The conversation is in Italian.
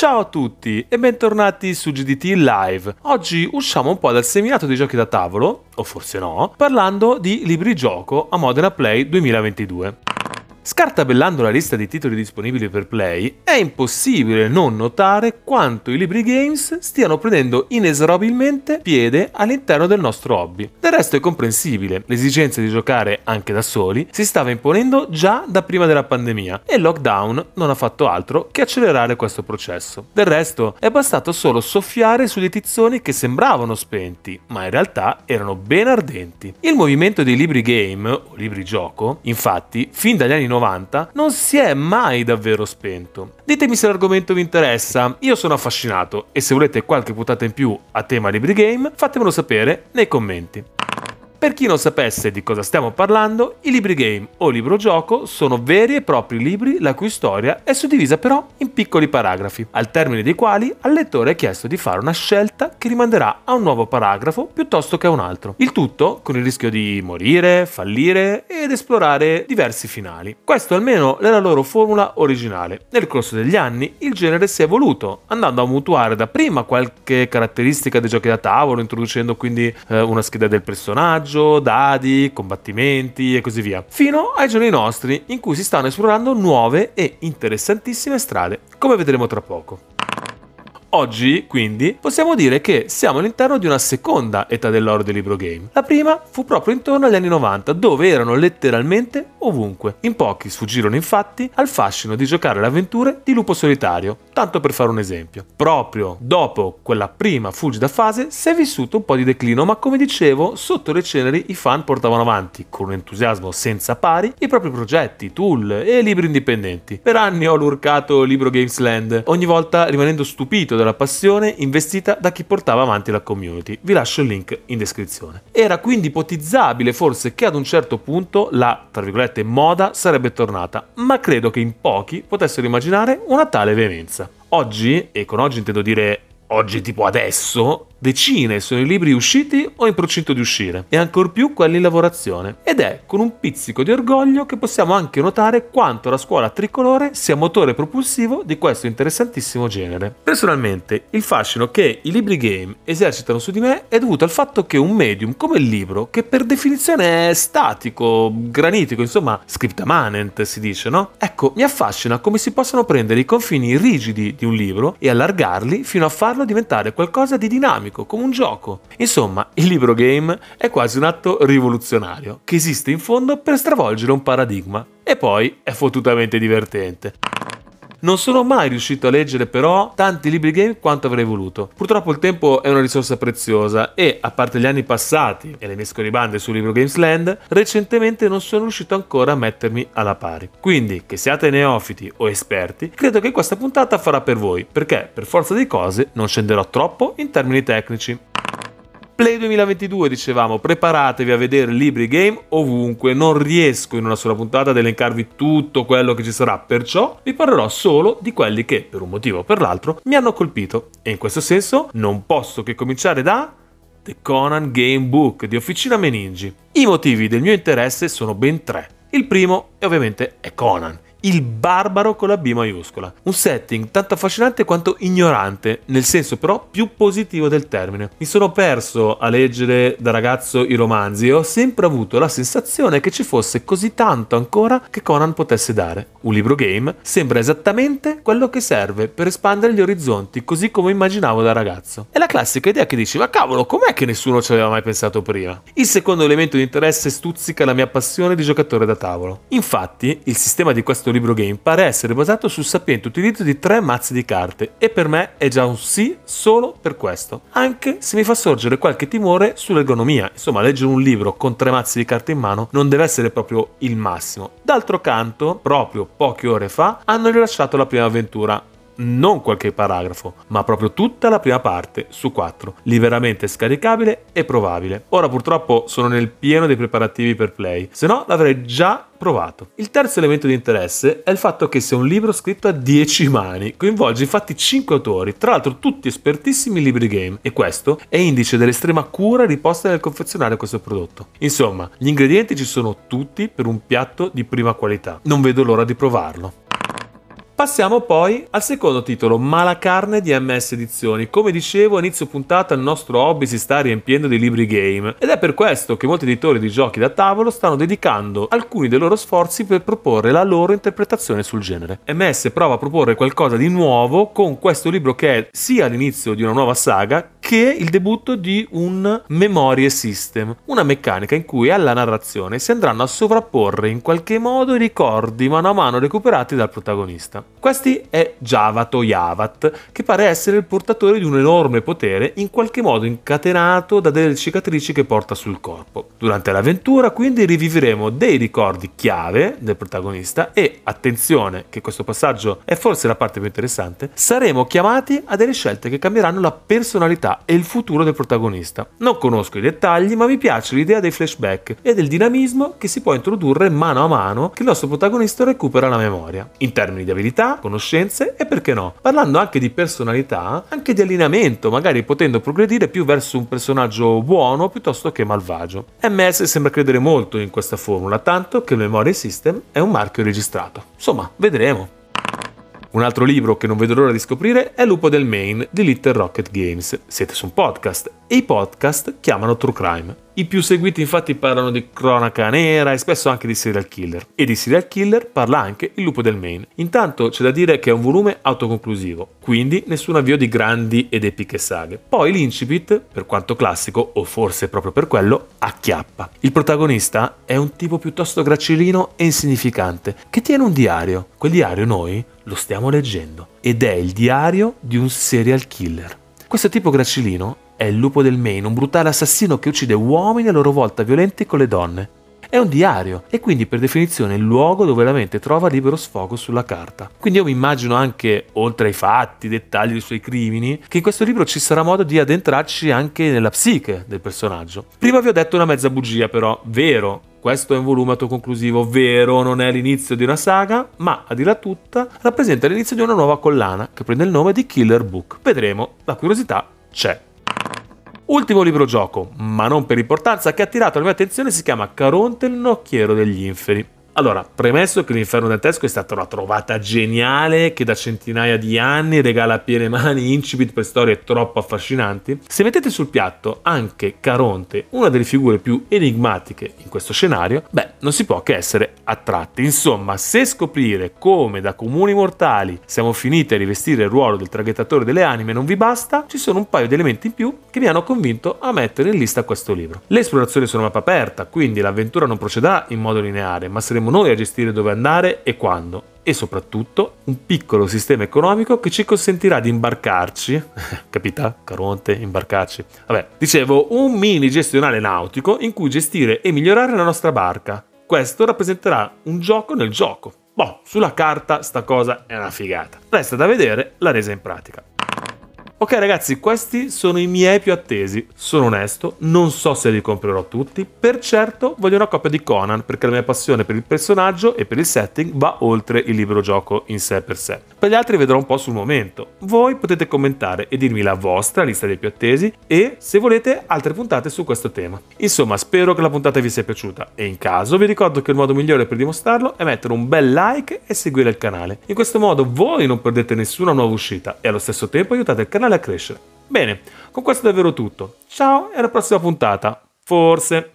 Ciao a tutti e bentornati su GDT Live. Oggi usciamo un po' dal seminato dei giochi da tavolo, o forse no, parlando di libri gioco a Modena Play 2022. Scartabellando la lista di titoli disponibili per Play, è impossibile non notare quanto i libri games stiano prendendo inesorabilmente piede all'interno del nostro hobby. Del resto è comprensibile, l'esigenza di giocare anche da soli si stava imponendo già da prima della pandemia e il lockdown non ha fatto altro che accelerare questo processo. Del resto è bastato solo soffiare sugli tizzoni che sembravano spenti, ma in realtà erano ben ardenti. Il movimento dei libri game o libri gioco, infatti, fin dagli anni 90 non si è mai davvero spento. Ditemi se l'argomento vi interessa, io sono affascinato e se volete qualche puntata in più a tema libri game fatemelo sapere nei commenti. Per chi non sapesse di cosa stiamo parlando, i libri game o libro gioco sono veri e propri libri la cui storia è suddivisa però in piccoli paragrafi, al termine dei quali al lettore è chiesto di fare una scelta che rimanderà a un nuovo paragrafo piuttosto che a un altro. Il tutto con il rischio di morire, fallire ed esplorare diversi finali. Questo almeno è la loro formula originale. Nel corso degli anni il genere si è evoluto, andando a mutuare dapprima qualche caratteristica dei giochi da tavolo, introducendo quindi eh, una scheda del personaggio, personaggio, dadi, combattimenti e così via, fino ai giorni nostri in cui si stanno esplorando nuove e interessantissime strade, come vedremo tra poco. Oggi, quindi, possiamo dire che siamo all'interno di una seconda età dell'oro del libro game. La prima fu proprio intorno agli anni 90, dove erano letteralmente ovunque. In pochi sfuggirono infatti al fascino di giocare le avventure di Lupo Solitario, tanto per fare un esempio. Proprio dopo quella prima fulgida fase si è vissuto un po' di declino, ma come dicevo, sotto le ceneri i fan portavano avanti, con un entusiasmo senza pari, i propri progetti, tool e libri indipendenti. Per anni ho lurcato Libro Games Land, ogni volta rimanendo stupito della passione investita da chi portava avanti la community. Vi lascio il link in descrizione. Era quindi ipotizzabile forse che ad un certo punto la, tra virgolette, moda sarebbe tornata, ma credo che in pochi potessero immaginare una tale veemenza. Oggi, e con oggi intendo dire oggi tipo adesso, Decine sono i libri usciti o in procinto di uscire, e ancor più quelli in lavorazione. Ed è con un pizzico di orgoglio che possiamo anche notare quanto la scuola tricolore sia motore propulsivo di questo interessantissimo genere. Personalmente, il fascino che i libri game esercitano su di me è dovuto al fatto che un medium come il libro, che per definizione è statico, granitico, insomma, scripta manent si dice, no? Ecco, mi affascina come si possano prendere i confini rigidi di un libro e allargarli fino a farlo diventare qualcosa di dinamico dinamico, come un gioco. Insomma, il libro game è quasi un atto rivoluzionario, che esiste in fondo per stravolgere un paradigma. E poi è fottutamente divertente. Non sono mai riuscito a leggere però tanti libri game quanto avrei voluto. Purtroppo il tempo è una risorsa preziosa e, a parte gli anni passati e le mie scorribande su Libro Games Land, recentemente non sono riuscito ancora a mettermi alla pari. Quindi, che siate neofiti o esperti, credo che questa puntata farà per voi, perché per forza di cose non scenderò troppo in termini tecnici. Play 2022 dicevamo, preparatevi a vedere libri game ovunque, non riesco in una sola puntata ad elencarvi tutto quello che ci sarà, perciò vi parlerò solo di quelli che, per un motivo o per l'altro, mi hanno colpito. E in questo senso non posso che cominciare da The Conan Game Book di Officina Meningi. I motivi del mio interesse sono ben tre. Il primo, ovviamente, è Conan il barbaro con la B maiuscola. Un setting tanto affascinante quanto ignorante, nel senso però più positivo del termine. Mi sono perso a leggere da ragazzo i romanzi e ho sempre avuto la sensazione che ci fosse così tanto ancora che Conan potesse dare. Un libro game sembra esattamente quello che serve per espandere gli orizzonti, così come immaginavo da ragazzo. È la classica idea che dici, ma cavolo, com'è che nessuno ci aveva mai pensato prima? Il secondo elemento di interesse stuzzica la mia passione di giocatore da tavolo. Infatti, il sistema di questo questo libro game pare essere basato sul sapiente utilizzo di tre mazzi di carte e per me è già un sì solo per questo, anche se mi fa sorgere qualche timore sull'ergonomia. Insomma, leggere un libro con tre mazzi di carte in mano non deve essere proprio il massimo. D'altro canto, proprio poche ore fa, hanno rilasciato la prima avventura, non qualche paragrafo, ma proprio tutta la prima parte su quattro, liberamente scaricabile e provabile. Ora purtroppo sono nel pieno dei preparativi per Play, se no l'avrei già provato. Il terzo elemento di interesse è il fatto che sia un libro scritto a 10 mani, coinvolge infatti 5 autori, tra l'altro tutti espertissimi libri game, e questo è indice dell'estrema cura riposta nel confezionare questo prodotto. Insomma, gli ingredienti ci sono tutti per un piatto di prima qualità. Non vedo l'ora di provarlo. Passiamo poi al secondo titolo, Malacarne di MS Edizioni. Come dicevo, a inizio puntata il nostro hobby si sta riempiendo di libri game ed è per questo che molti editori di giochi da tavolo stanno dedicando alcuni dei loro sforzi per proporre la loro interpretazione sul genere. MS prova a proporre qualcosa di nuovo con questo libro che è sia l'inizio di una nuova saga che il debutto di un memorie system, una meccanica in cui alla narrazione si andranno a sovrapporre in qualche modo i ricordi mano a mano recuperati dal protagonista. Questi è Javat o Yavat, che pare essere il portatore di un enorme potere in qualche modo incatenato da delle cicatrici che porta sul corpo. Durante l'avventura quindi rivivremo dei ricordi chiave del protagonista e, attenzione, che questo passaggio è forse la parte più interessante, saremo chiamati a delle scelte che cambieranno la personalità e il futuro del protagonista. Non conosco i dettagli, ma mi piace l'idea dei flashback e del dinamismo che si può introdurre mano a mano che il nostro protagonista recupera la memoria, in termini di abilità conoscenze e perché no, parlando anche di personalità, anche di allineamento, magari potendo progredire più verso un personaggio buono piuttosto che malvagio. MS sembra credere molto in questa formula, tanto che il Memory System è un marchio registrato. Insomma, vedremo. Un altro libro che non vedo l'ora di scoprire è Lupo del Maine di Little Rocket Games. Siete su un podcast e i podcast chiamano True Crime. I più seguiti infatti parlano di cronaca nera e spesso anche di serial killer. E di serial killer parla anche il lupo del Maine. Intanto c'è da dire che è un volume autoconclusivo, quindi nessun avvio di grandi ed epiche saghe. Poi l'incipit, per quanto classico, o forse proprio per quello, acchiappa. Il protagonista è un tipo piuttosto gracilino e insignificante, che tiene un diario. Quel diario noi lo stiamo leggendo. Ed è il diario di un serial killer. Questo tipo gracilino è il lupo del Maine, un brutale assassino che uccide uomini a loro volta violenti con le donne. È un diario e quindi per definizione il luogo dove la mente trova libero sfogo sulla carta. Quindi io mi immagino anche, oltre ai fatti, ai dettagli dei suoi crimini, che in questo libro ci sarà modo di addentrarci anche nella psiche del personaggio. Prima vi ho detto una mezza bugia però, vero, questo è un volume autoconclusivo vero, non è l'inizio di una saga, ma a dirla tutta rappresenta l'inizio di una nuova collana che prende il nome di Killer Book. Vedremo, la curiosità c'è. Ultimo libro gioco, ma non per importanza, che ha attirato la mia attenzione si chiama Caronte il nocchiero degli inferi. Allora, premesso che l'inferno dantesco è stata una trovata geniale che da centinaia di anni regala a piene mani incipit per storie troppo affascinanti, se mettete sul piatto anche Caronte, una delle figure più enigmatiche in questo scenario, beh, non si può che essere attratti. Insomma, se scoprire come da comuni mortali siamo finiti a rivestire il ruolo del traghettatore delle anime non vi basta, ci sono un paio di elementi in più che mi hanno convinto a mettere in lista questo libro. Le esplorazioni sono mappa aperta, quindi l'avventura non procederà in modo lineare, ma saremo noi a gestire dove andare e quando e soprattutto un piccolo sistema economico che ci consentirà di imbarcarci, capita? Caronte, imbarcarci. Vabbè, dicevo, un mini gestionale nautico in cui gestire e migliorare la nostra barca. Questo rappresenterà un gioco nel gioco. Boh, sulla carta sta cosa è una figata. Resta da vedere la resa in pratica. Ok ragazzi, questi sono i miei più attesi. Sono onesto, non so se li comprerò tutti. Per certo voglio una copia di Conan perché la mia passione per il personaggio e per il setting va oltre il libro gioco in sé per sé. Per gli altri vedrò un po' sul momento. Voi potete commentare e dirmi la vostra lista dei più attesi e se volete altre puntate su questo tema. Insomma, spero che la puntata vi sia piaciuta e in caso vi ricordo che il modo migliore per dimostrarlo è mettere un bel like e seguire il canale. In questo modo voi non perdete nessuna nuova uscita e allo stesso tempo aiutate il canale a crescere. Bene, con questo è davvero tutto. Ciao e alla prossima puntata. Forse.